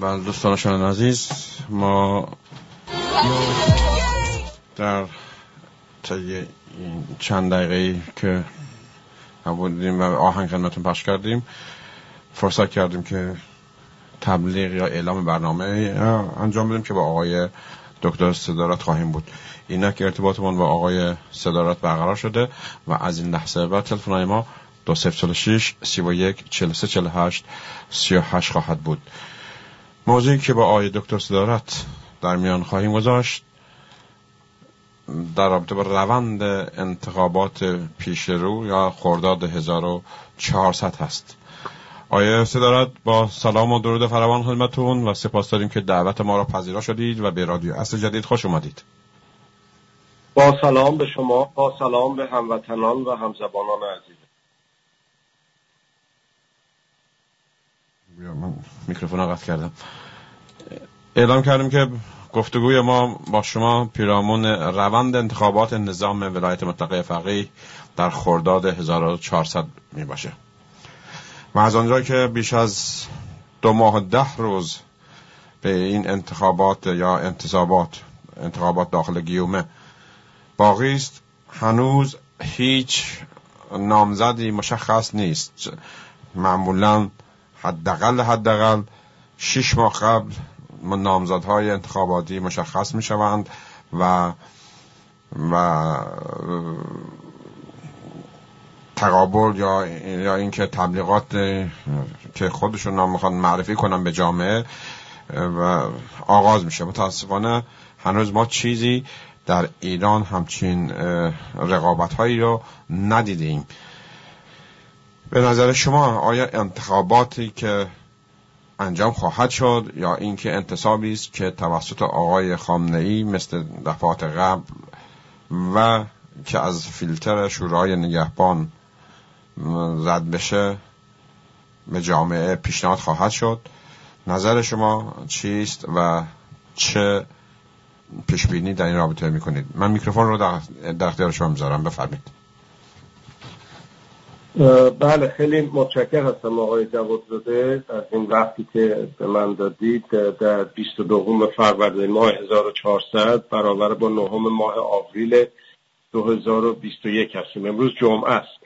بله دوستان عزیز ما در چند دقیقه که بودیم و آهنگ خدمتتون پخش کردیم فرصت کردیم که تبلیغ یا اعلام برنامه انجام بدیم که با آقای دکتر صدارت خواهیم بود. اینک ارتباطمون با آقای صدارت برقرار شده و از این لحظه بعد تلفن ما دو سفر شیش سی و یک چل سه چل هشت سی و هشت خواهد بود. موضوعی که با آقای دکتر صدارت در میان خواهیم گذاشت در رابطه با روند انتخابات پیش رو یا خرداد 1400 هست. آیا صدارت با سلام و درود فراوان خدمتون و سپاس داریم که دعوت ما را پذیرا شدید و به رادیو اصل جدید خوش اومدید. با سلام به شما با سلام به هموطنان و همزبانان عزیز. من میکروفون قطع کردم. اعلام کردیم که گفتگوی ما با شما پیرامون روند انتخابات نظام ولایت مطلقه فقیه در خرداد 1400 می باشه و از آنجا که بیش از دو ماه ده روز به این انتخابات یا انتصابات انتخابات داخل گیومه باقی است هنوز هیچ نامزدی مشخص نیست. معمولا حداقل حداقل شش ماه قبل نامزدهای انتخاباتی مشخص می شوند و و تقابل یا یا اینکه تبلیغات که خودشون نام می‌خوان معرفی کنن به جامعه و آغاز میشه. متاسفانه هنوز ما چیزی در ایران همچین رقابت هایی رو ندیدیم. به نظر شما آیا انتخاباتی که انجام خواهد شد یا اینکه انتصابی است که توسط آقای خامنه ای مثل دفعات قبل و که از فیلتر شورای نگهبان زد بشه به جامعه پیشنهاد خواهد شد؟ نظر شما چیست و چه پیشبینی در این رابطه می‌کنید؟ من میکروفون رو در اختیار شما می‌ذارم. بفرمید بله خیلی متشکر هستم آقای جواد زاده از این وقتی که به من دادید. در 22 فروردین ماه 1400 برابر با نهم ماه آوریل 2021 هستیم. امروز جمعه است.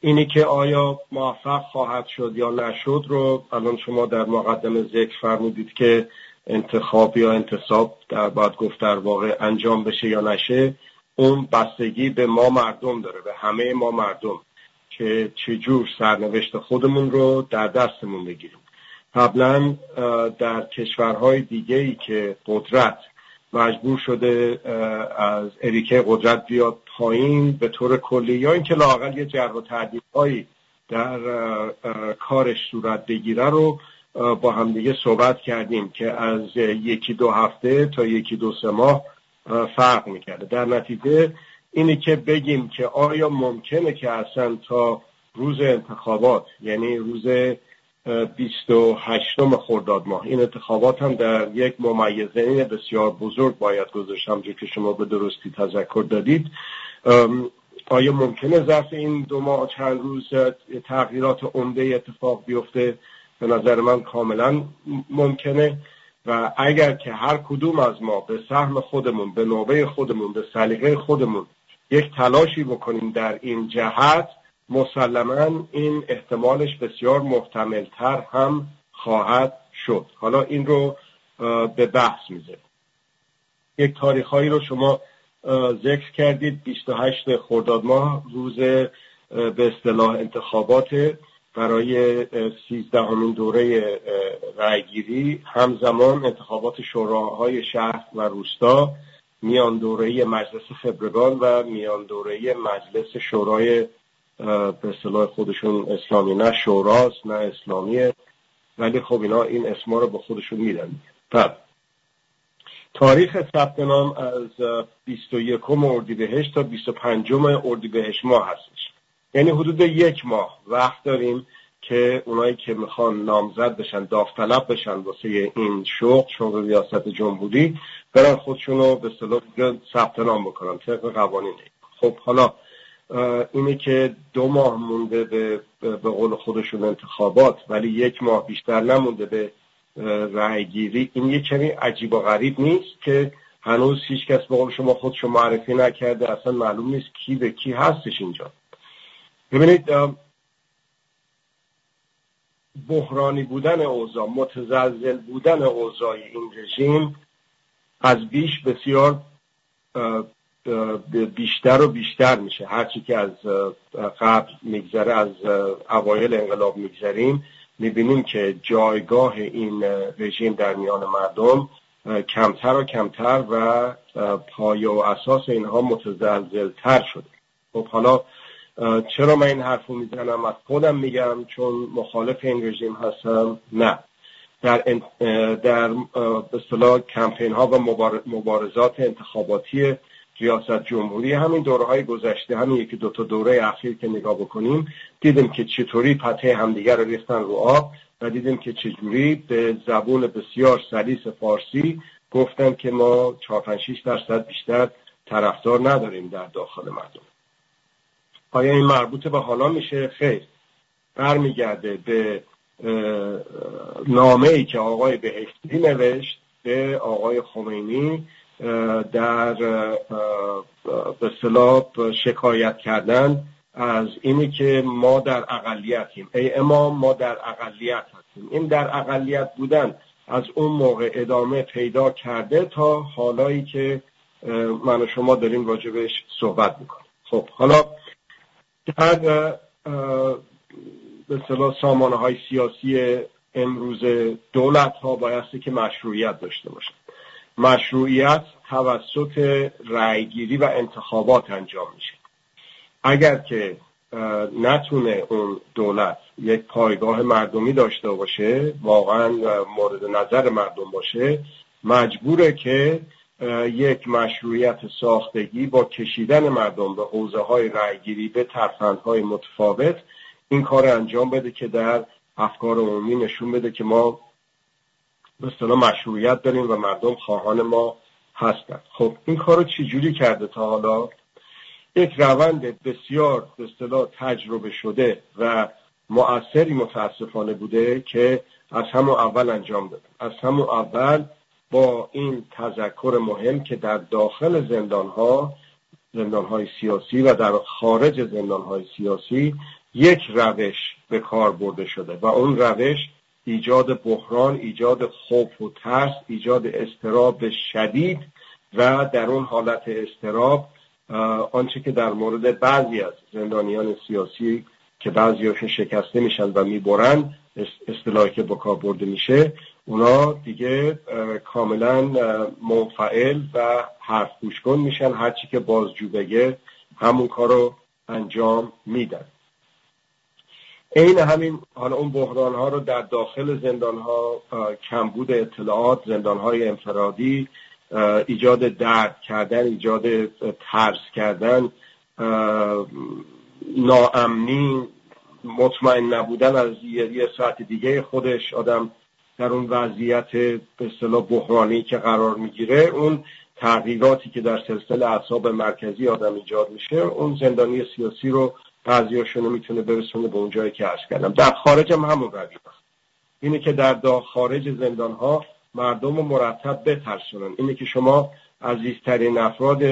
اینی که آیا موفق خواهد شد یا نشد رو الان شما در مقدم ذکر فرمودید که انتخاب یا انتصاب در باید گفت در واقع انجام بشه یا نشه. اون بستگی به ما مردم داره به همه ما مردم که چجور سرنوشت خودمون رو در دستمون بگیریم. قبلا در کشورهای دیگه ای که قدرت مجبور شده از اریکه قدرت بیاد پایین به طور کلی یا اینکه لاقل یه جر و هایی در کارش صورت بگیره رو با همدیگه صحبت کردیم که از یکی دو هفته تا یکی دو سه ماه فرق می‌کرده. در نتیجه اینه که بگیم که آیا ممکنه که اصلا تا روز انتخابات یعنی روز 28 خرداد ماه این انتخابات هم در یک ممیزه بسیار بزرگ باید گذاشت همجور که شما به درستی تذکر دادید. آیا ممکنه ظرف این دو ماه چند روز تغییرات عمده اتفاق بیفته؟ به نظر من کاملا ممکنه. و اگر که هر کدوم از ما به سهم خودمون به نوبه خودمون به سلیقه خودمون یک تلاشی بکنیم در این جهت مسلما این احتمالش بسیار محتملتر هم خواهد شد. حالا این رو به بحث میزه یک تاریخهایی رو شما ذکر کردید. 28 خرداد ماه روز به اصطلاح انتخابات برای سیزدهمین دوره رأیگیری همزمان انتخابات شوراهای شهر و روستا میان دوره مجلس خبرگان و میان دوره مجلس شورای به اصطلاح خودشون اسلامی نه شوراست نه اسلامیه ولی خب اینا این اسما رو به خودشون میدن. پس تاریخ ثبت نام از 21 اردیبهشت تا 25 اردیبهشت ماه هستش یعنی حدود یک ماه وقت داریم که اونایی که می‌خوان نامزد بشن داوطلب بشن واسه این شغل شغل ریاست جمهوری برن خودشون رو به صلاح ثبت نام بکنن طبق قوانین. خب حالا اینه که دو ماه مونده به, به قول خودشون انتخابات ولی یک ماه بیشتر نمونده به رأی گیری این یه کمی عجیب و غریب نیست که هنوز هیچ کس به قول شما خودشو معرفی نکرده اصلا معلوم نیست کی به کی هستش اینجا. ببینید بحرانی بودن اوضاع متزلزل بودن اوضاع این رژیم از بیش بسیار بیشتر و بیشتر میشه. هرچی که از قبل میگذره از اوایل انقلاب میگذریم می‌بینیم که جایگاه این رژیم در میان مردم کمتر و کمتر و پایه و اساس اینها متزلزلتر شده. خب حالا چرا من این حرف رو می‌زنم؟ از خودم میگم چون مخالف این رژیم هستم. نه. در در اصطلاح کمپین ها و مبارزات انتخاباتی ریاست جمهوری همین دوره های گذشته همین یکی دو تا دوره اخیر که نگاه بکنیم دیدیم که چطوری پته همدیگر رو ریختن رو آب و دیدیم که چجوری به زبون بسیار سلیس فارسی گفتن که ما 4 5 6 درصد بیشتر طرفدار نداریم در داخل مردم. آیا این مربوط به حالا میشه؟ خیر. برمیگرده به نامه ای که آقای بهشتی نوشت به آقای خمینی در به صلاح شکایت کردن از اینی که ما در اقلیتیم. ای امام ما در اقلیت هستیم. این در اقلیت بودن از اون موقع ادامه پیدا کرده تا حالایی که من و شما داریم راجبش صحبت می‌کنیم. خب حالا در به صلاح سامانه های سیاسی امروز دولت ها بایستی که مشروعیت داشته باشد مشروعیت توسط رأیگیری و انتخابات انجام میشه. اگر که نتونه اون دولت یک پایگاه مردمی داشته باشه واقعا مورد نظر مردم باشه مجبوره که یک مشروعیت ساختگی با کشیدن مردم به حوزه های رأیگیری به ترفندهای متفاوت این کار انجام بده که در افکار عمومی نشون بده که ما به اصطلاح مشروعیت داریم و مردم خواهان ما هستن. خب این کار رو چجوری کرده تا حالا؟ یک روند بسیار به اصطلاح تجربه شده و مؤثری متاسفانه بوده که از همون اول انجام داده از همون اول با این تذکر مهم که در داخل زندان ها زندان های سیاسی و در خارج زندان های سیاسی یک روش به کار برده شده و اون روش ایجاد بحران ایجاد خوف و ترس ایجاد استراب شدید و در اون حالت استراب آنچه که در مورد بعضی از زندانیان سیاسی که بعضیاشون شکسته میشن و می‌برن اصطلاحی که به کار برده میشه اونا دیگه کاملا منفعل و حرف گوش میشن. هرچی که بازجو بگه همون کار رو انجام میدن. عین همین حالا اون بحران ها رو در داخل زندان ها کمبود اطلاعات زندان های انفرادی ایجاد درد کردن ایجاد ترس کردن ناامنی مطمئن نبودن از یه ساعت دیگه خودش آدم در اون وضعیت به اصطلاح بحرانی که قرار می‌گیره اون تغییراتی که در سلسله اعصاب مرکزی آدم ایجاد میشه اون زندانی سیاسی رو بعضیاشون می‌تونه برسونه به اون جایی که عرض کردم. در خارج هم همون روی اینه که در خارج زندان ها مردم رو مرتب بترسونن. اینه که شما عزیزترین افراد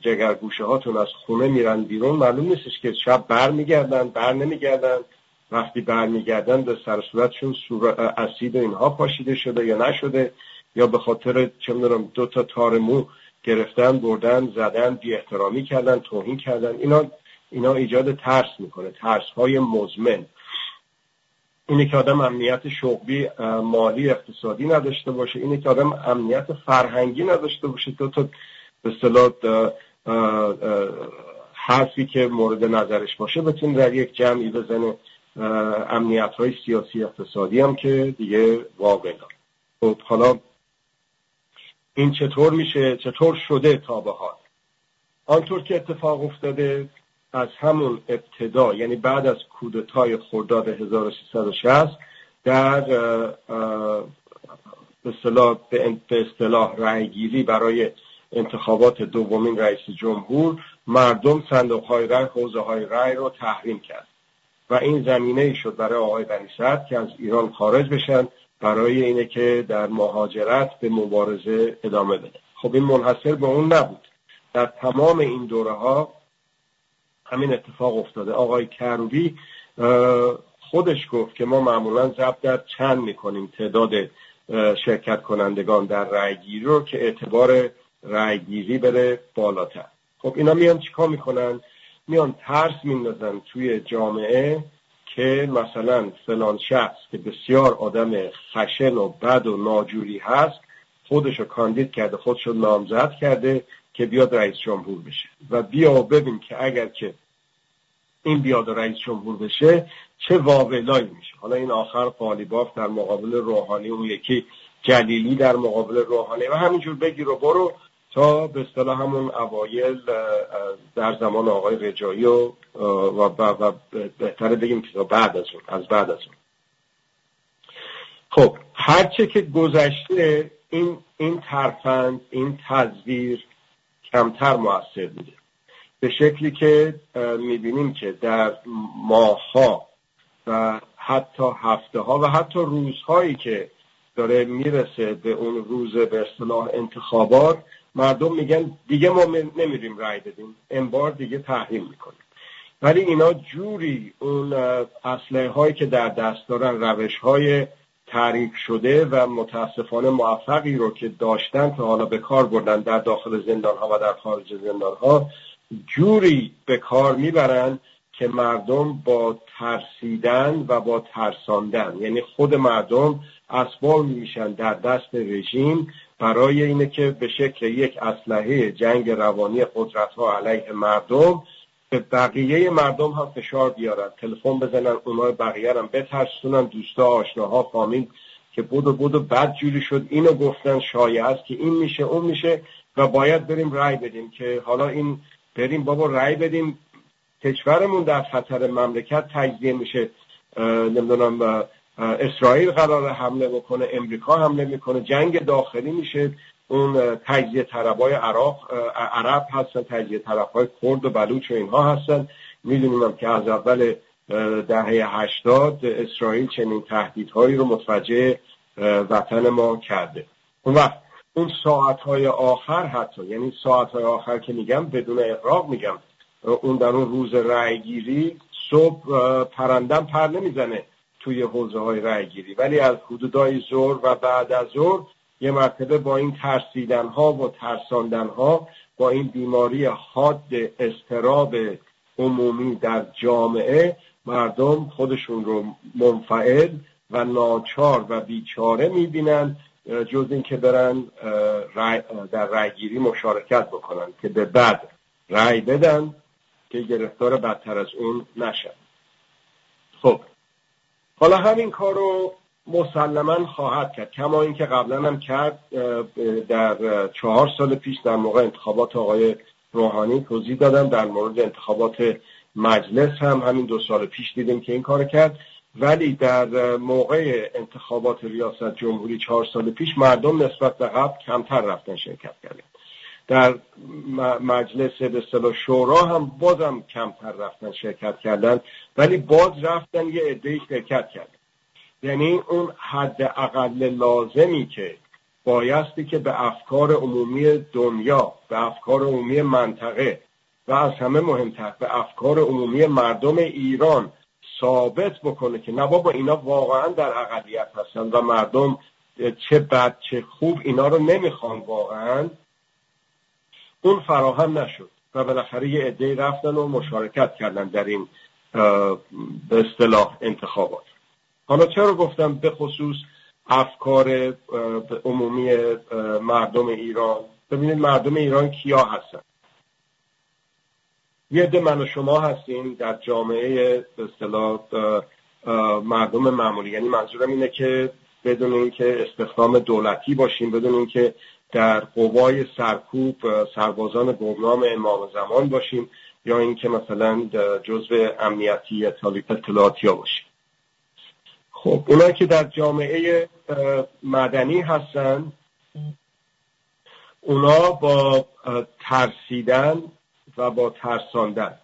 جگرگوشه هاتون از خونه میرن بیرون. معلوم نیستش که شب بر میگردن بر نمیگردن وقتی برمیگردن به سر صورتشون اسید و اینها پاشیده شده یا نشده یا به خاطر چه می‌دونم دو تا تار مو گرفتن بردن زدن بی احترامی کردن توهین کردن اینا اینا ایجاد ترس می‌کنه ترس های مزمن. اینه که آدم امنیت شغلی مالی اقتصادی نداشته باشه اینه که آدم امنیت فرهنگی نداشته باشه. دو تا به اصطلاح حرفی که مورد نظرش باشه بتونه در یک جمعی بزنه. امنیت های سیاسی اقتصادی هم که دیگه واقعا خب حالا این چطور میشه؟ چطور شده تا به حال؟ آنطور که اتفاق افتاده از همون ابتدا یعنی بعد از کودتای خرداد 1360 در به اصطلاح به رأیگیری برای انتخابات دومین رئیس جمهور مردم صندوق های رای حوزه های رای رو تحریم کرد. و این زمینه شد برای آقای بنی که از ایران خارج بشن برای اینه که در مهاجرت به مبارزه ادامه بده. خب این منحصر به اون نبود. در تمام این دوره ها همین اتفاق افتاده. آقای کروبی خودش گفت که ما معمولا ضبط در چند می‌کنیم تعداد شرکت کنندگان در رأیگیری رو که اعتبار رأیگیری بره بالاتر. خب اینا میان چیکار می‌کنن؟ میان ترس میندازن توی جامعه که مثلا فلان شخص که بسیار آدم خشن و بد و ناجوری هست خودش رو کاندید کرده خودش رو نامزد کرده که بیاد رئیس جمهور بشه. و بیا ببین که اگر که این بیاد رئیس جمهور بشه چه واولایی میشه. حالا این آخر قالیباف در مقابل روحانی و یکی جلیلی در مقابل روحانی و همینجور بگیر و برو. تا به اصطلاح همون اوایل در زمان آقای رجایی و, و, بهتره بگیم که بعد از اون از بعد از اون. خب هرچه که گذشته این این ترفند این تزویر کمتر موثر بوده. به شکلی که می‌بینیم که در ماهها و حتی هفته ها و حتی روزهایی که داره می‌رسه به اون روز به اصطلاح انتخابات مردم میگن دیگه ما نمیریم رای بدیم. انبار دیگه تحریم می‌کنیم. ولی اینا جوری اون اسلحه هایی که در دست دارن روش های تعریف شده و متاسفانه موفقی رو که داشتن تا حالا به کار بردن در داخل زندان ها و در خارج زندان ها جوری به کار می‌برن که مردم با ترسیدن و با ترساندن. یعنی خود مردم اسباب میشن در دست رژیم برای اینه که به شکل یک اسلحه جنگ روانی قدرت ها علیه مردم به بقیه مردم هم فشار بیارن. تلفن بزنن اونا بقیه هم بترسونن. دوستا آشناها فامیل که بودو بودو بد جوری شد اینو گفتن شایع است که این میشه اون میشه و باید بریم رای بدیم که حالا این بریم بابا رای بدیم. کشورمون در خطر مملکت تجزیه میشه. نمی‌دونم اسرائیل قرار حمله بکنه امریکا حمله می‌کنه جنگ داخلی میشه. اون تجزیه طربای عراق عرب هستن تجزیه طرفهای کرد و بلوچ و اینها هستن. می‌دونیم که از اول دهه هشتاد اسرائیل چنین تهدیدهایی رو متوجه وطن ما کرده. اون وقت اون ساعتهای آخر حتی یعنی ساعتهای آخر که میگم بدون اقراق میگم اون در اون روز رأیگیری صبح پرندم پر نمی‌زنه. توی حوزه های رأیگیری ولی از حدودای زور و بعد از زور یه مرتبه با این ترسیدن ها و ترساندن ها با این بیماری حاد استراب عمومی در جامعه مردم خودشون رو منفعل و ناچار و بیچاره می‌بینن جز اینکه برن در رأیگیری مشارکت بکنن که به بعد رأی بدن که گرفتار بدتر از اون نشن. خب حالا همین کار رو مسلما خواهد کرد. کما اینکه قبلا هم کرد در چهار سال پیش در موقع انتخابات آقای روحانی توضیح دادم. در مورد انتخابات مجلس هم همین دو سال پیش دیدیم که این کار کرد. ولی در موقع انتخابات ریاست جمهوری چهار سال پیش مردم نسبت به قبل کمتر رفتن شرکت کردن. در مجلس به شورا هم بازم کمتر رفتن شرکت کردن ولی باز رفتن یه عده شرکت کردن. یعنی اون حد اقل لازمی که بایستی که به افکار عمومی دنیا به افکار عمومی منطقه و از همه مهمتر به افکار عمومی مردم ایران ثابت بکنه که نه بابا اینا واقعا در اقلیت هستن و مردم چه بد چه خوب اینا رو نمی‌خوان واقعا. اون فراهم نشد و بالاخره یه عده رفتن و مشارکت کردن در این به اصطلاح انتخابات. حالا چرا گفتم به خصوص افکار عمومی مردم ایران؟ ببینید مردم ایران کیا هستن؟ یه عده من و شما هستیم در جامعه به اصطلاح مردم معمولی. یعنی منظورم اینه که بدون اینکه استخدام دولتی باشیم بدون اینکه در قوای سرکوب سربازان گمنام امام زمان باشیم یا اینکه مثلا جزء امنیتی اطلاعاتی ها باشیم. خب اونا که در جامعه مدنی هستن اونا با ترسیدن و با ترساندن.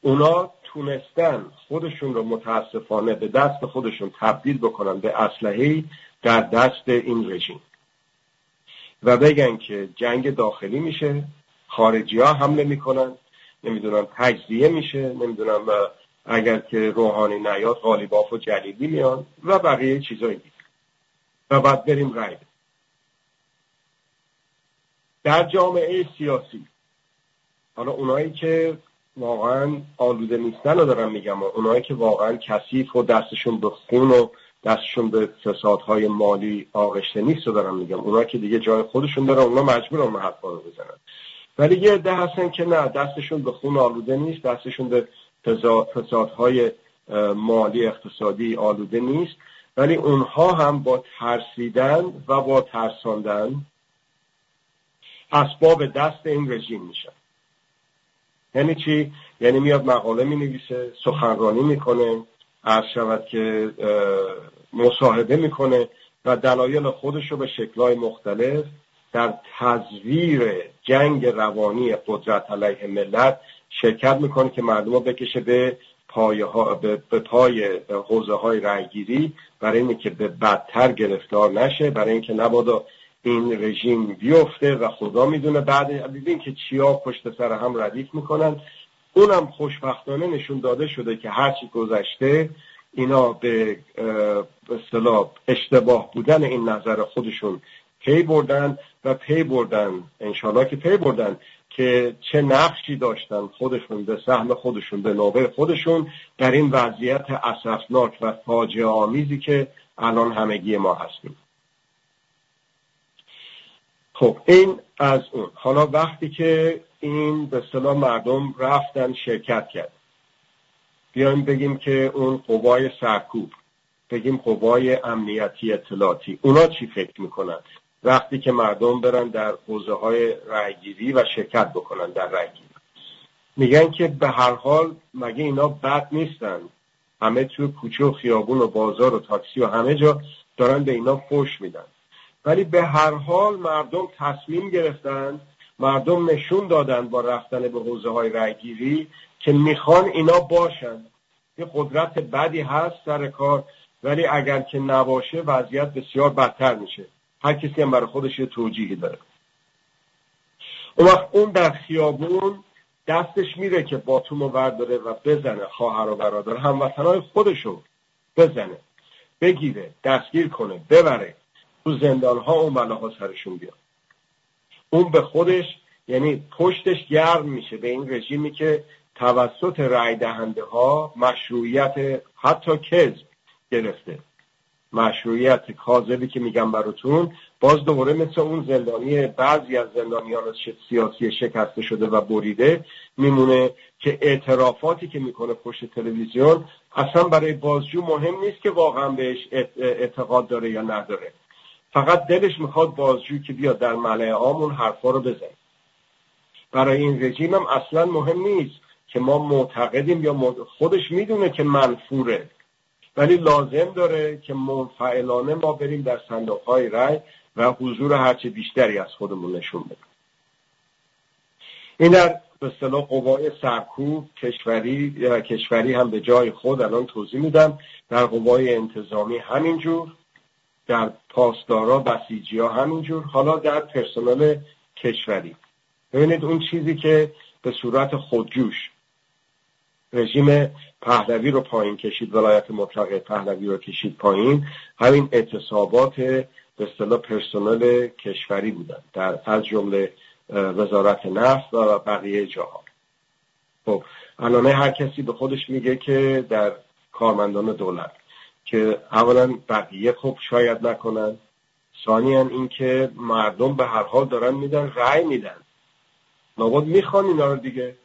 اونا تونستن خودشون رو متاسفانه به دست خودشون تبدیل بکنن به اسلحه در دست این رژیم. و بگن که جنگ داخلی میشه خارجی ها حمله می‌کنن نمی‌دونم تجزیه میشه نمی‌دونم اگر که روحانی نیاد غالیباف و جلیلی میان و بقیه چیزایی دیگه. و بعد بریم رای در جامعه سیاسی حالا اونایی که واقعا آلوده نیستن رو دارم میگم اونایی که واقعا کثیف و دستشون به خون و دستشون به فسادهای مالی آغشته نیست رو دارم میگم. اونا که دیگه جای خودشون دارن اونا مجبورن اون حرفا رو بزنن. ولی یه عده هستن که نه دستشون به خون آلوده نیست دستشون به فسادهای مالی اقتصادی آلوده نیست. ولی اونها هم با ترسیدن و با ترساندن اسباب دست این رژیم میشن. یعنی چی؟ یعنی میاد مقاله می نویسه سخنرانی می‌کنه عرض شود که مصاحبه می‌کنه و دلایل خودش رو به شکلهای مختلف در تزویر جنگ روانی قدرت علیه ملت شرکت می‌کنه که مردم بکشه به پایه ها به, پای حوزه های رأیگیری برای اینکه به بدتر گرفتار نشه برای اینکه نبادا این رژیم بیفته و خدا می‌دونه بعد دیدین که چیا پشت سر هم ردیف می‌کنن. اونم خوشبختانه نشون داده شده که هرچی گذشته اینا به اصطلاح اشتباه بودن این نظر خودشون پی بردن و پی بردن انشالله که پی بردن که چه نقشی داشتن خودشون به سهم خودشون به نوبه خودشون در این وضعیت اسفناک و فاجعه آمیزی که الان همگی ما هستیم. خب این از اون. حالا وقتی که این به صلاح مردم رفتن شرکت کرد. بیایم بگیم که اون قوای سرکوب بگیم قوای امنیتی اطلاعاتی اونا چی فکر می‌کنن؟ وقتی که مردم برن در حوزه های رأیگیری و شرکت بکنن در رأیگیری میگن که به هر حال مگه اینا بد نیستن؟ همه توی کوچه و خیابون و بازار و تاکسی و همه جا دارن به اینا فوش میدن. ولی به هر حال مردم تصمیم گرفتن مردم نشون دادن با رفتن به حوزه های رأیگیری که می‌خوان اینا باشن. یه قدرت بدی هست سر کار ولی اگر که نباشه وضعیت بسیار بدتر میشه. هر کسی هم برای خودش یه توجیهی داره. اون وقت اون در خیابون دستش میره که باتوم رو برداره و بزنه خواهر و برادر هموطنهای خودشو بزنه بگیره دستگیر کنه ببره. تو زندان ها اون بلاها سرشون بیاد. اون به خودش یعنی پشتش گرم میشه. به این رژیمی که توسط رای دهنده ها مشروعیت حتی کذب گرفته. مشروعیت کاذبی که میگم براتون باز دوباره مثل اون زندانی بعضی از زندانیان سیاسی شکسته شده و بریده میمونه که اعترافاتی که می‌کنه پشت تلویزیون اصلا برای بازجو مهم نیست که واقعا بهش اعتقاد داره یا نداره. فقط دلش می‌خواد بازجو که بیاد در ملعه عام اون حرفا رو بزنه. برای این رژیم هم اصلا مهم نیست که ما معتقدیم یا خودش می‌دونه که منفوره. ولی لازم داره که منفعلانه ما بریم در صندوق های رای و حضور هرچه بیشتری از خودمون نشون بدیم. این در به اصطلاح قوای سرکوب کشوری کشوری هم به جای خود الان توضیح میدم در قوای انتظامی همینجور. در پاسدارا بسیجی ها همینجور حالا در پرسنل کشوری. ببینید اون چیزی که به صورت خودجوش رژیم پهلوی رو پایین کشید ولایت مطلق پهلوی رو کشید پایین همین اعتصابات به اصطلاح پرسنل کشوری بودن در از جمله وزارت نفت و بقیه جاها. خب الان هر کسی به خودش میگه که در کارمندان دولت که اولا بقیه خب شاید نکنن. ثانیا اینکه مردم به هر حال دارن میدن رأی میدن. لابد می‌خوان اینا رو دیگه.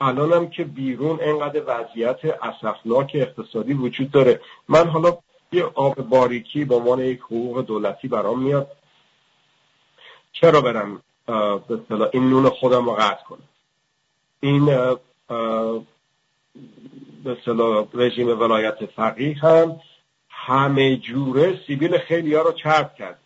الانم که بیرون انقدر وضعیت اسفناک اقتصادی وجود داره. من حالا یه آب باریکی به عنوان یک حقوق دولتی برام میاد. چرا برم به این نون خودم رو قطع کنم؟ این به رژیم ولایت فقیه هم همه جوره سیبیل خیلی ها رو چرب کرد.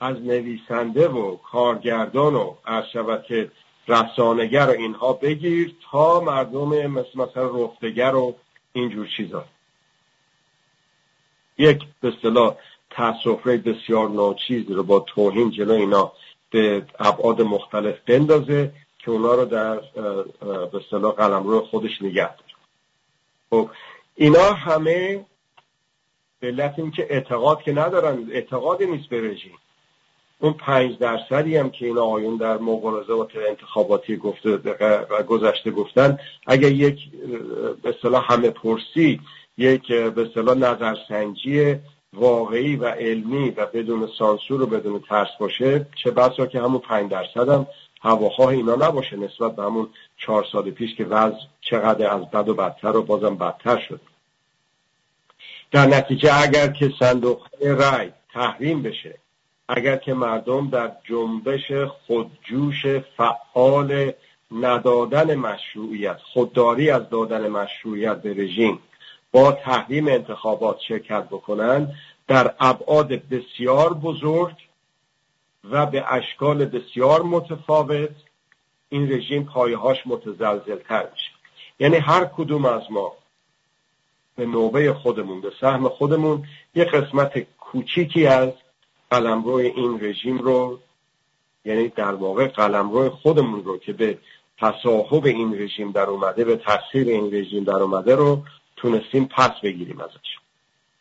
از نویسنده و کارگردان و شود که رسانگر و اینها بگیر تا مردم مثل مثلا رفتگر و اینجور چیزا. یک به اصطلاح تصفره بسیار ناچیز رو با توهین جلو اینا به ابعاد مختلف بندازه که اونا رو در به اصطلاح قلمرو خودش نگه داره. خب اینا همه به علت اینکه اعتقاد که ندارن اعتقادی نیست به رژیم. اون پنج درصدی هم که این آقایون در مبارزه و انتخاباتی گفته و گذشته گفتن اگر یک به اصطلاح همه پرسی یک به اصطلاح نظرسنجی واقعی و علمی و بدون سانسور و بدون ترس باشه چه بسا که همون پنج درصد هم هواخواه اینا نباشه نسبت به همون چهار سال پیش که وضع چقدر از بد و بدتر و بازم بدتر شد. در نتیجه اگر که صندوق رای تحریم بشه اگر که مردم در جنبش خودجوش فعال ندادن مشروعیت خودداری از دادن مشروعیت به رژیم با تحریم انتخابات شرکت بکنند در ابعاد بسیار بزرگ و به اشکال بسیار متفاوت این رژیم پایهاش متزلزل تر میشه. یعنی هر کدوم از ما به نوبه خودمون به سهم خودمون یه قسمت کوچیکی از قلمروی این رژیم رو یعنی در واقع قلمرو خودمون رو که به تصاحب این رژیم در اومده به تاثیر این رژیم در اومده رو تونستیم پس بگیریم ازش.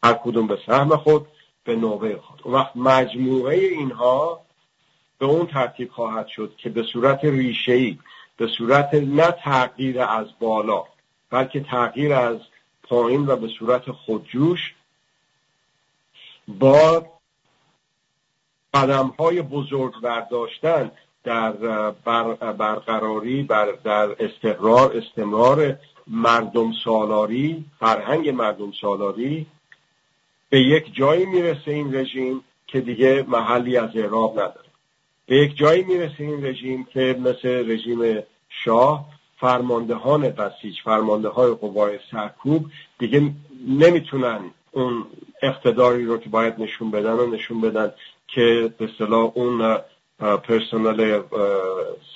هر کدوم به سهم خود به نوبه خود. وقت مجموعه اینها به اون ترتیب خواهد شد که به صورت ریشه‌ای به صورت نه تغییر از بالا بلکه تغییر از پایین و به صورت خودجوش با قدم های بزرگ برداشتن در برقراری بر در استقرار استمرار مردم سالاری فرهنگ مردم سالاری به یک جایی می‌رسه این رژیم که دیگه محلی از اعراب نداره. به یک جایی می‌رسه این رژیم که مثل رژیم شاه فرماندهان بسیج فرمانده های قوای سرکوب دیگه نمی‌تونن اون اقتداری رو که باید نشون بدن و نشون بدن که به صلاح اون پرسنل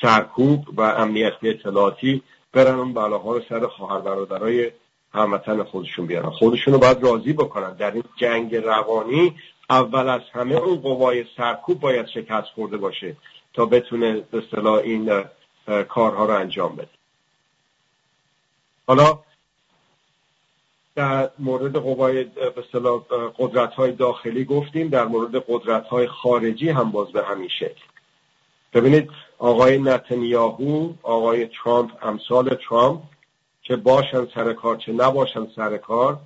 سرکوب و امنیت اطلاعاتی برن اون بلاها رو سر خواهر برادرای هموطن خودشون بیارن. خودشون رو باید راضی بکنن. در این جنگ روانی اول از همه اون قوای سرکوب باید شکست خورده باشه تا بتونه به اصطلاح این کارها رو انجام بده. حالا در مورد قوای به قدرت های داخلی گفتیم در مورد قدرت های خارجی هم باز به همین شکل. ببینید آقای نتنیاهو آقای ترامپ امثال ترامپ که باشن سر کار چه نباشن سر کار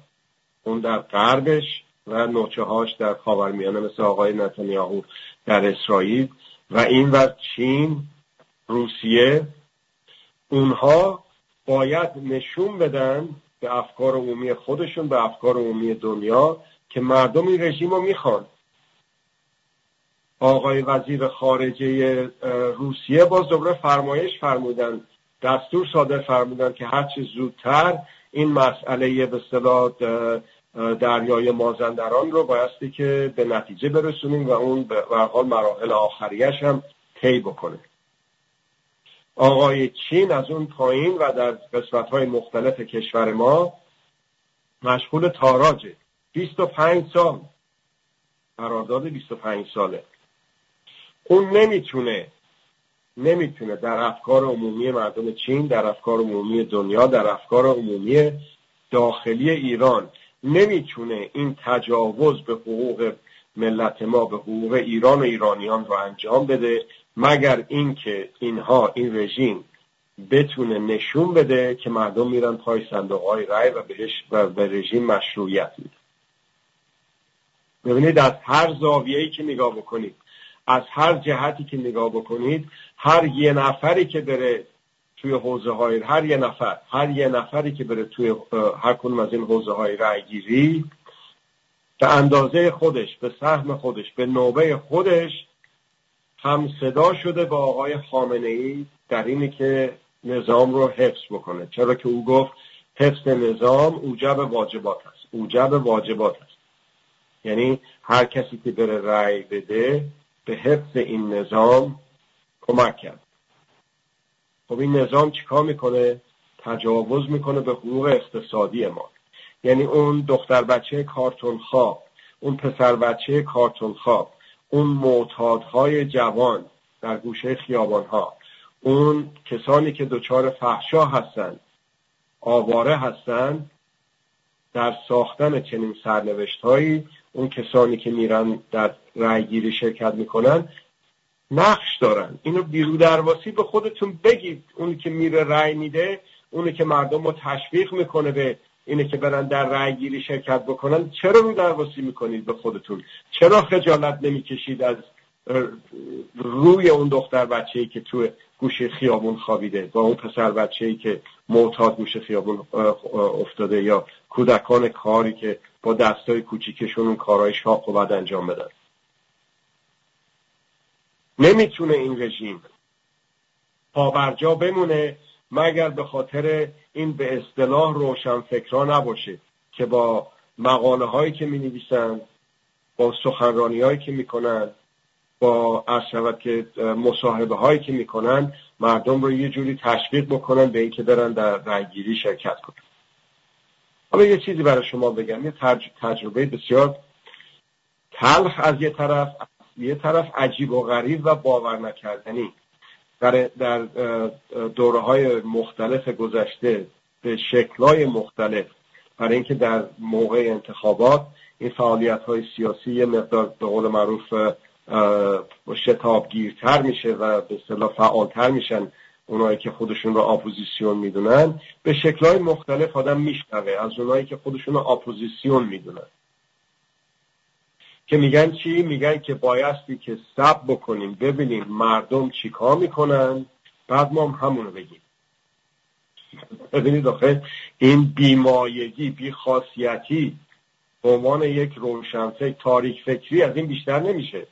اون در غربش و نوچه هاش در خاورمیانه مثل آقای نتانیاهو در اسرائیل و این و چین روسیه اونها باید نشون بدن به افکار عمومی خودشون به افکار عمومی دنیا که مردم این رژیم رو می‌خوان. آقای وزیر خارجه روسیه باز دوباره فرمایش فرمودن دستور صادر فرمودن که هرچه زودتر این مسئله به اصطلاح دریای مازندران رو بایستی که به نتیجه برسونیم و اون به حال مراحل آخریش هم طی بکنه. آقای چین از اون پایین و در قسمت های مختلف کشور ما مشغول تاراجه. 25 سال. قرارداد 25 ساله. اون نمی‌تونه نمی‌تونه در افکار عمومی مردم چین در افکار عمومی دنیا در افکار عمومی داخلی ایران نمی‌تونه این تجاوز به حقوق ملت ما به حقوق ایران و ایرانیان رو انجام بده مگر اینکه اینها این رژیم بتونه نشون بده که مردم میرن پای صندوق های رای و بهش و به رژیم مشروعیت میده. ببینید از هر زاویه‌ای که نگاه بکنید از هر جهتی که نگاه بکنید هر یه نفری که بره توی حوزه های هر یه نفر هر یه نفری که بره توی هر کنون از این حوزه های رای گیری به اندازه خودش به سهم خودش به نوبه خودش هم صدا شده با آقای خامنه ای در اینی که نظام رو حفظ بکنه. چرا که او گفت حفظ نظام اوجب واجبات است. اوجب واجبات است. یعنی هر کسی که بره رأی بده به حفظ این نظام کمک کرد. خب این نظام چیکار می‌کنه؟ تجاوز می‌کنه به حقوق اقتصادی ما. یعنی اون دختر بچه کارتون خواب اون پسر بچه کارتون خواب اون معتادهای جوان در گوشه خیابان ها اون کسانی که دچار فحشا هستند آواره هستند در ساختن چنین سرنوشت هایی اون کسانی که میرن در رأیگیری شرکت می‌کنن نقش دارن. اینو بیرو درواسی به خودتون بگید. اونی که میره رأی میده اونی که مردم رو تشویق می‌کنه به اینه که برن در رأی گیری شرکت بکنن چرا رو درواسی می‌کنید به خودتون؟ چرا خجالت نمی‌کشید از روی اون دختر بچه ای که تو گوشه خیابون خوابیده با اون پسر بچه ای که معتاد گوشه خیابون افتاده یا کودکان کاری که با دستای کوچیکشون اون کارهای شاق و بعد انجام بدن؟ نمی‌تونه این رژیم پابرجا بمونه مگر به خاطر این به اصطلاح روشن فکرها نباشه که با مقاله هایی که می نویسن با سخنرانی هایی که می‌کنن با شود که مصاحبه هایی که می‌کنن مردم رو یه جوری تشویق بکنن به اینکه برن در رأیگیری شرکت کنن. حالا یه چیزی برای شما بگم یه تجربه بسیار تلخ از یه طرف. یه طرف عجیب و غریب و باور نکردنی. در, در دوره های مختلف گذشته به شکلهای مختلف برای اینکه در موقع انتخابات این فعالیت های سیاسی یه مقدار به قول معروف شتابگیرتر میشه و به اصطلاح فعالتر میشن اونایی که خودشون رو اپوزیسیون می‌دونن. به شکلهای مختلف آدم میشنوه از اونایی که خودشون رو اپوزیسیون می‌دونن. که میگن چی؟ میگن که بایستی که صبر بکنیم ببینیم مردم چیکار می‌کنن بعد ما هم همونو بگیم. ببینید آخه این بیمایگی بیخاصیتی به عنوان یک روشنفکر تاریک فکری از این بیشتر نمیشه.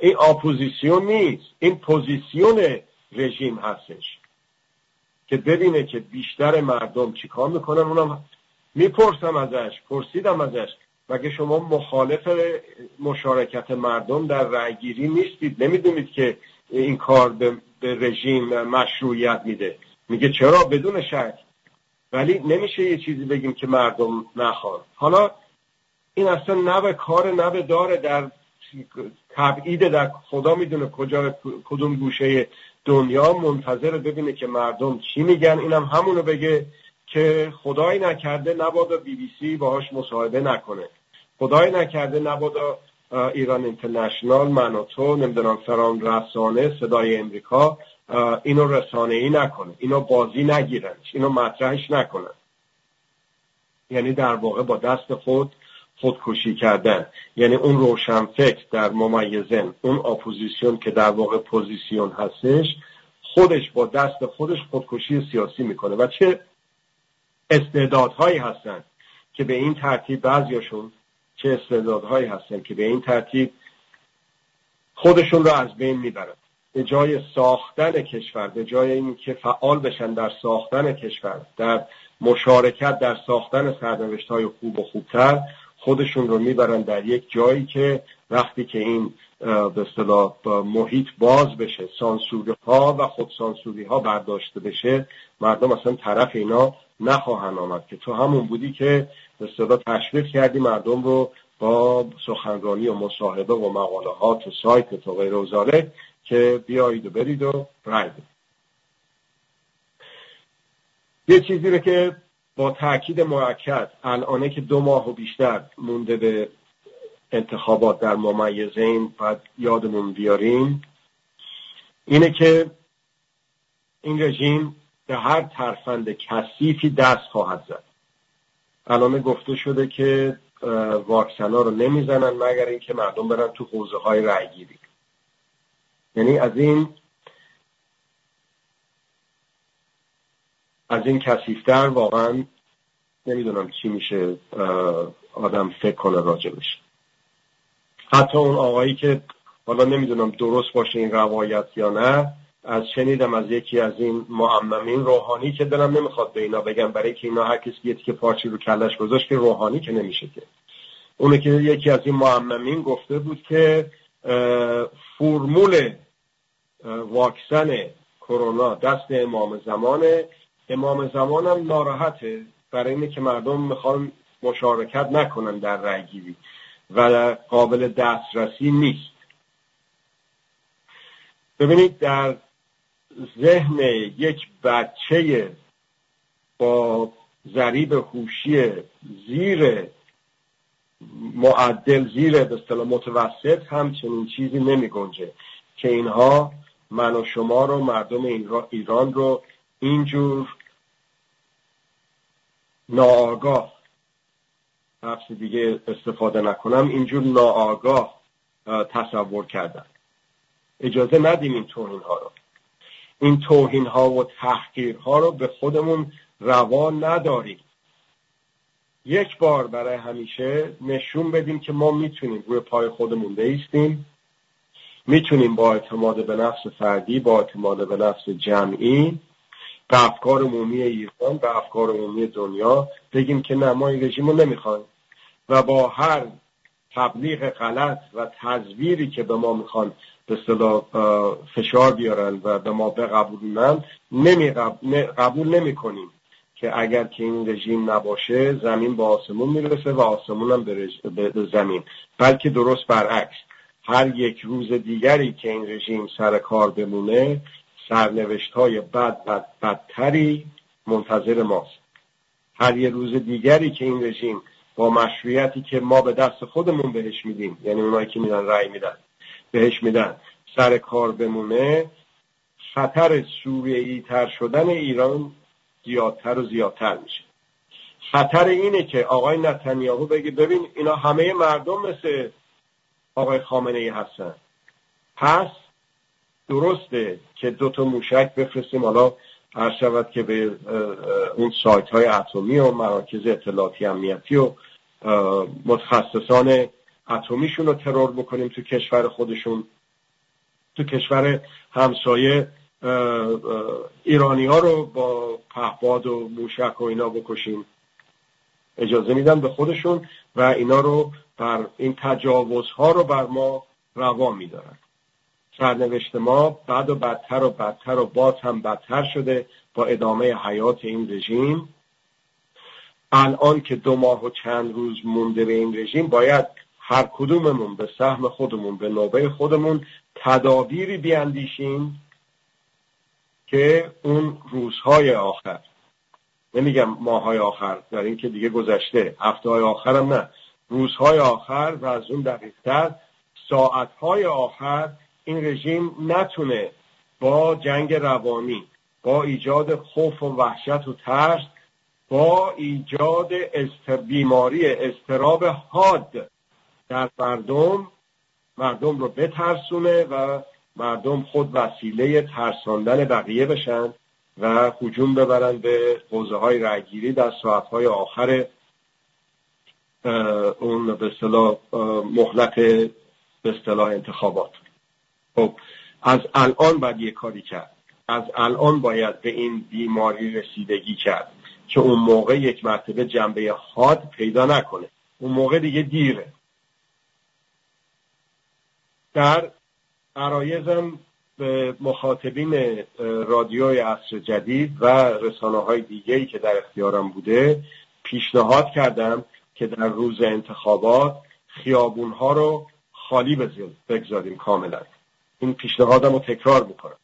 این اپوزیسیون نیست این پوزیسیون رژیم هستش که ببینه که بیشتر مردم چیکار می‌کنن. اونم می‌پرسم ازش پرسیدم ازش مگه شما مخالف مشارکت مردم در رأیگیری نیستید؟ نمی‌دونید که این کار به, رژیم مشروعیت میده. میگه چرا؟ بدون شک. ولی نمیشه یه چیزی بگیم که مردم نخواد حالا این اصلا نه کار نه داره در تبعید در خدا می‌دونه کجا کدوم گوشه دنیا. منتظر ببینه که مردم چی میگن. اینم همونو بگه که خدایی نکرده نبادا بی بی سی باهاش مصاحبه نکنه. خدای نکرده نبادا ایران اینترنشنال من و تو نمی‌دونم فرام رسانه صدای امریکا اینو رسانه ای نکنه اینو بازی نگیرنش اینو مطرحش نکنن. یعنی در واقع با دست خود خودکشی کردن. یعنی اون روشنفکر در ممیزن اون اپوزیسیون که در واقع پوزیسیون هستش خودش با دست خودش خودکشی سیاسی می‌کنه. و چه استعدادهایی هستن که به این ترتیب بعضیاشون چه استعدادهایی هستن که به این ترتیب خودشون رو از بین می‌برن. به جای ساختن کشور به جای اینکه فعال بشن در ساختن کشور در مشارکت در ساختن سرنوشت های خوب و خوبتر خودشون رو می‌برن در یک جایی که وقتی که این به اصطلاح محیط باز بشه سانسوری ها و خود سانسوری ها برداشته بشه مردم اصلا طرف اینا نخواهن آمد که تو همون بودی که به اصطلاح تشویق کردی مردم رو با سخنرانی و مصاحبه و مقالهات و سایت و غیر وزاره که بیایید و برید و رای یه چیزی رو که با تاکید معکد الانه که دو ماه و بیشتر مونده به انتخابات در ممیزین و یادمون بیاریم اینه که این رژیم به هر ترفند کثیفی دست خواهد زد. الان گفته شده که واکسن ها رو نمی‌زنن مگر اینکه مردم برن تو حوزه های رأی گیری یعنی از این از این کثیفتر واقعا نمی‌دونم چی میشه آدم فکر کنه راجبش حتی اون آقایی که حالا نمی‌دونم درست باشه این روایت یا نه از شنیدم از یکی از این معممین روحانی که دلم نمی‌خواد به اینا بگم برای که اینا هر کسی که پارچی رو کلش گذاشت که روحانی که نمیشه که. اونه که یکی از این معممین گفته بود که فرمول واکسن کرونا دست امام زمانه امام زمانم ناراحته. برای اینه که مردم می‌خوان مشارکت نکنن در رأیگیری و قابل دسترسی نیست. ببینید در ذهن یک بچه با ضریب هوشی زیر معدل زیر به اصطلاح متوسط هم چنین چیزی نمی گنجه که اینها من و شما رو مردم ایران رو اینجور ناآگاه حرف دیگه استفاده نکنم اینجور ناآگاه تصور کردن. اجازه ندیم این توهین ها رو. این توهین ها و تحقیر ها رو به خودمون روا نداریم. یک بار برای همیشه نشون بدیم که ما می‌تونیم روی پای خودمون بیستیم. می‌تونیم با اعتماد به نفس فردی با اعتماد به نفس جمعی به افکار عمومی ایران به افکار عمومی دنیا بگیم که نه ما این رژیم رو نمی‌خوایم. و با هر تبلیغ غلط و تزویری که به ما می‌خوان به صلاح فشار بیارن و به ما بقبولونن نمی قبول نمی کنیم که اگر که این رژیم نباشه زمین به آسمون می‌رسه و آسمون هم به زمین. بلکه درست برعکس هر یک روز دیگری که این رژیم سر کار بمونه سرنوشت های بد بد بدتری منتظر ماست. هر یه روز دیگری که این رژیم با مشروعیتی که ما به دست خودمون بهش میدیم یعنی اونایی که میدن رأی میدن. بهش میدن. سر کار بمونه. خطر سوریهی تر شدن ایران زیادتر و زیادتر میشه. خطر اینه که آقای نتانیاهو بگه ببین اینا همه مردم مثل آقای خامنه ای هستن. پس درسته که دو تا موشک بفرستیم. حالا هر شود که به اون سایت های اتمی و مراکز اطلاعاتی امنیتی و متخصصان اتمیشون رو ترور بکنیم تو کشور خودشون تو کشور همسایه ایرانی ها رو با پهباد و موشک و اینا بکشیم. اجازه میدن به خودشون و اینا رو بر این تجاوزها رو بر ما روا میدارن. سرنوشت ما بد و بدتر و بدتر و باز هم بدتر شده با ادامه حیات این رژیم. الان که دو ماه و چند روز مونده به این رژیم باید هر کدوممون به سهم خودمون به نوبه خودمون تدابیری بیاندیشیم که اون روزهای آخر نمیگم ماهای آخر در این که دیگه گذشته هفته های آخر هم نه روزهای آخر و از اون دقیقتر ساعتهای آخر این رژیم نتونه با جنگ روانی با ایجاد خوف و وحشت و ترس با ایجاد بیماری استراب حاد در مردم مردم رو بترسونه و مردم خود وسیله ترساندن بقیه بشن و حجوم ببرن به حوزه های رأیگیری در ساعت های آخر اون به اصطلاح مهلت به اصطلاح انتخابات. خب از الان باید یه کاری کرد. از الان باید به این بیماری رسیدگی کرد که اون موقع یک مرتبه جنبه حاد پیدا نکنه. اون موقع دیگه دیره. در عرایزم به مخاطبین رادیوی عصر جدید و رسانه های دیگه که در اختیارم بوده پیشنهاد کردم که در روز انتخابات خیابون ها رو خالی بگذاریم کاملا. این پیشنهادم رو تکرار می‌کنم.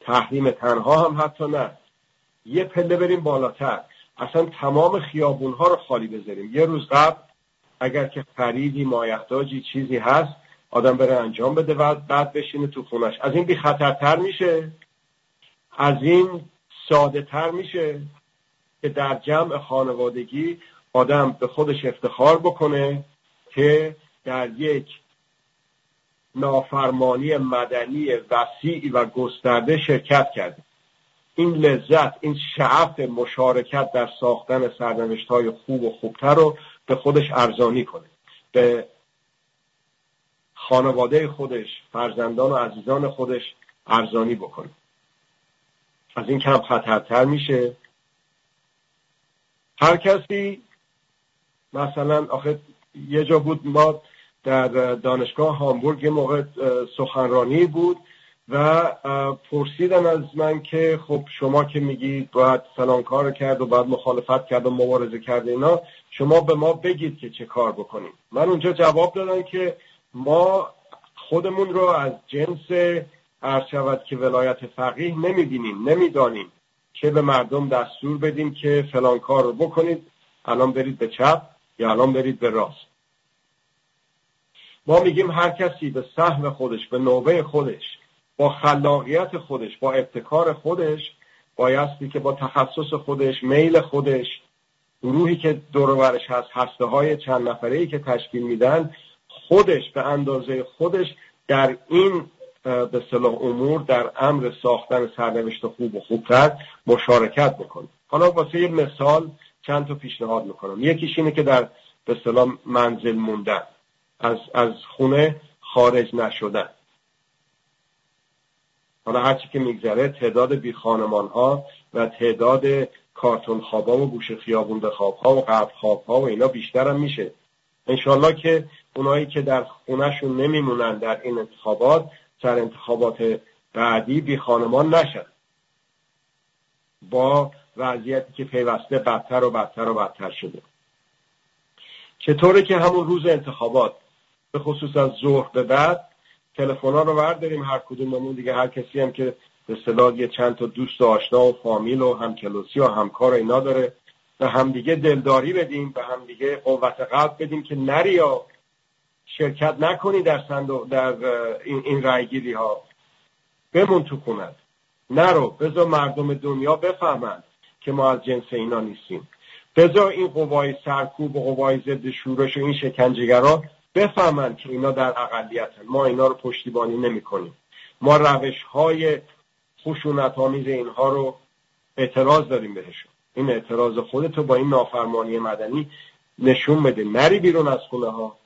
تحریم تنها هم حتی نه. یه پله بریم بالاتر. اصلا تمام خیابون ها رو خالی بذاریم. یه روز قبل اگر که خریدی مایحتاجی چیزی هست آدم بره انجام بده و بعد بشینه تو خونش. از این بی خطرتر میشه. از این ساده تر میشه که در جمع خانوادگی آدم به خودش افتخار بکنه که در یک نافرمانی مدنی وسیع و گسترده شرکت کرده. این لذت این شعف مشارکت در ساختن سرنوشت های خوب و خوبتر رو به خودش ارزانی کنه. به خانواده خودش فرزندان و عزیزان خودش ارزانی بکنه. از این کم خطرتر میشه. هر کسی مثلا آخه یه جا بود ما در دانشگاه هامبورگ یه موقع سخنرانی بود و پرسیدن از من که خب شما که میگید باید فلان کار کرد و باید مخالفت کرد و مبارزه کرد اینا شما به ما بگید که چه کار بکنیم. من اونجا جواب دادم که ما خودمون رو از جنس عرض شود که ولایت فقیه نمی‌بینیم نمی‌دانیم که به مردم دستور بدیم که فلان کار رو بکنید الان برید به چپ یا الان برید به راست. ما میگیم هر کسی به سهم خودش به نوبه خودش با خلاقیت خودش با ابتکار خودش بایستی که با تخصص خودش میل خودش گروهی که دورورش هست هسته های چند نفره ای که تشکیل میدن خودش به اندازه خودش در این به صلاح امور در امر ساختن سرنوشت خوب و خوبتر مشارکت بکنه. حالا واسه یه مثال چند تا پیشنهاد می‌کنم. یکیش اینه که در به صلاح منزل موندن. از, از خونه خارج نشدن. حالا هرچی که میگذره تعداد بی خانمان ها و تعداد کارتون خوابا و گوش خیابون به خواب ها و قبل خواب ها و اینا بیشتر هم میشه. انشالله که اونایی که در خونهشون نمیمونن در این انتخابات سر انتخابات بعدی بی خانمان نشن. با وضعیتی که پیوسته بدتر و بدتر و بدتر شده. چطوره که همون روز انتخابات به خصوص از ظهر به بعد تلفن رو برداریم هر کدوممون دیگه هر کسی هم که به اصطلاح یه چند تا دوست و آشنا و فامیل و همکلاسی و همکار اینا داره به همدیگه دلداری بدیم به همدیگه قوت قلب بدیم که نری یا شرکت نکنی در صندوق در این, این رایگیری ها بمون تو کند نرو بذار مردم دنیا بفهمند که ما از جنس اینا نیستیم. بذار این قوای سرکوب و قوای ضد شورش و این شکنجهگرا بفهمند که اینا در اقلیت ما اینا رو پشتیبانی نمی کنیم ما روش های خشونت آمیز اینها رو اعتراض داریم بهشون. این اعتراض خودتو با این نافرمانی مدنی نشون بده. نری بیرون از خونه ها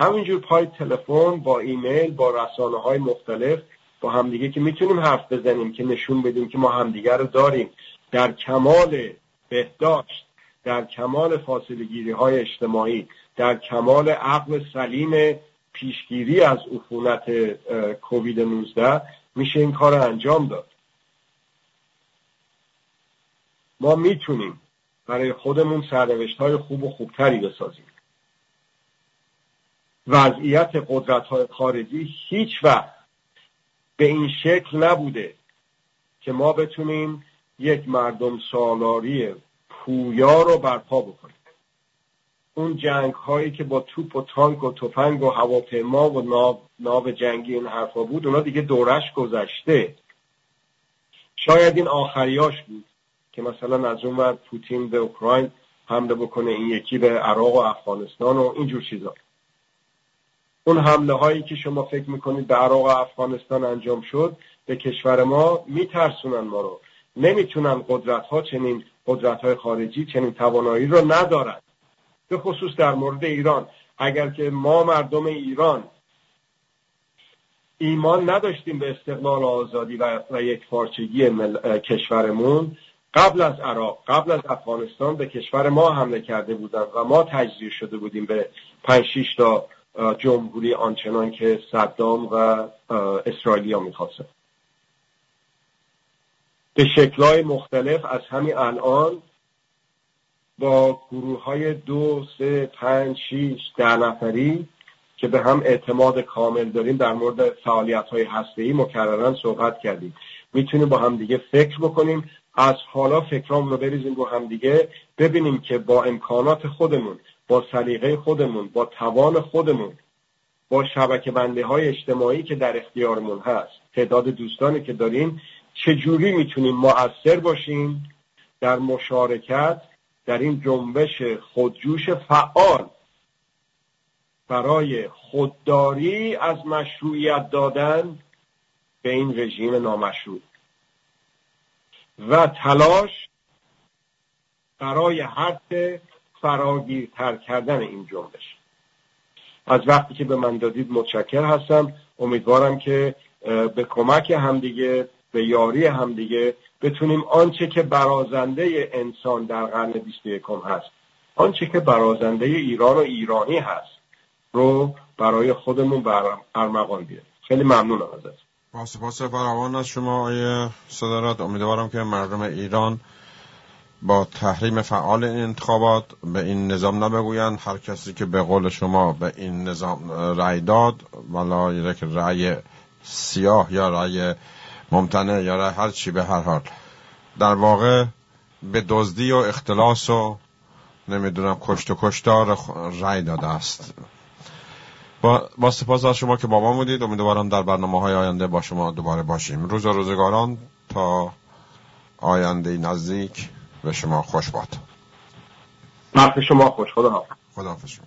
همینجور پای تلفن با ایمیل با رسانه های مختلف با همدیگه که می‌تونیم حرف بزنیم که نشون بدیم که ما همدیگه رو داریم. در کمال بهداشت در کمال فاصله گیری های اجتماعی در کمال عقل سلیم پیشگیری از عفونت کووید 19 میشه این کار انجام داد. ما می‌تونیم برای خودمون سرنوشت های خوب و خوبتری بسازیم. وضعیت قدرت های خارجی هیچ وقت به این شکل نبوده که ما بتونیم یک مردم سالاری پویا رو برپا بکنیم. اون جنگ هایی که با توپ و تانک و تفنگ و هواپیما و ناو, ناو جنگی این حرفا بود اونا دیگه دورش گذشته. شاید این آخریاش بود که مثلا از اون پوتین به اوکراین حمله بکنه این یکی به عراق و افغانستان و اینجور چیزا. اون حمله هایی که شما فکر می‌کنید به عراق و افغانستان انجام شد به کشور ما میترسونن ما رو. نمی‌تونن قدرت ها چنین قدرت های خارجی چنین توانایی رو ندارن. به خصوص در مورد ایران. اگر که ما مردم ایران ایمان نداشتیم به استقلال آزادی و, و یک پارچگی کشورمون قبل از عراق قبل از افغانستان به کشور ما حمله کرده بودن و ما تجزیه شده بودیم به پنج شیش تا جمهوری آنچنان که صدام و اسرائیلیا می‌خواستن به شکلهای مختلف از همین الان با گروه های دو، سه، پنج، شیش، ده نفری که به هم اعتماد کامل داریم در مورد فعالیت های هسته مکررن صحبت کردیم. می‌تونیم با هم دیگه فکر بکنیم. از حالا فکرام رو بریزیم رو هم دیگه. ببینیم که با امکانات خودمون با سلیقه خودمون با توان خودمون با شبکه بنده های اجتماعی که در اختیارمون هست. تعداد دوستانی که داریم چجوری می‌تونیم مؤثر باشیم در مشارکت در این جنبش خودجوش فعال؟ برای خودداری از مشروعیت دادن به این رژیم نامشروع. و تلاش برای حد فراگیرتر کردن این جنبش. از وقتی که به من دادید متشکر هستم. امیدوارم که به کمک همدیگه به یاری همدیگه بتونیم آنچه که برازنده انسان در قرن 21 هست آنچه که برازنده ایران و ایرانی هست رو برای خودمون بر ارمغان بیاریم. خیلی ممنونم ازت. با سپاس فراوان از شما آیه صدارت. امیدوارم که مردم ایران با تحریم فعال انتخابات به این نظام نبگویند. هر کسی که به قول شما به این نظام رأی داد ولا یک رأی سیاه یا رأی ممتنع یا رأی هر چی به هر حال. در واقع به دزدی و اختلاس و نمی‌دونم کشت و کشتار رأی داده است. با, با سپاس از شما که با ما بودید. امیدوارم در برنامه های آینده با شما دوباره باشیم. روز روزگاران تا آینده نزدیک. به شما خوش باد. وقت شما خوش خدا خدا حافظ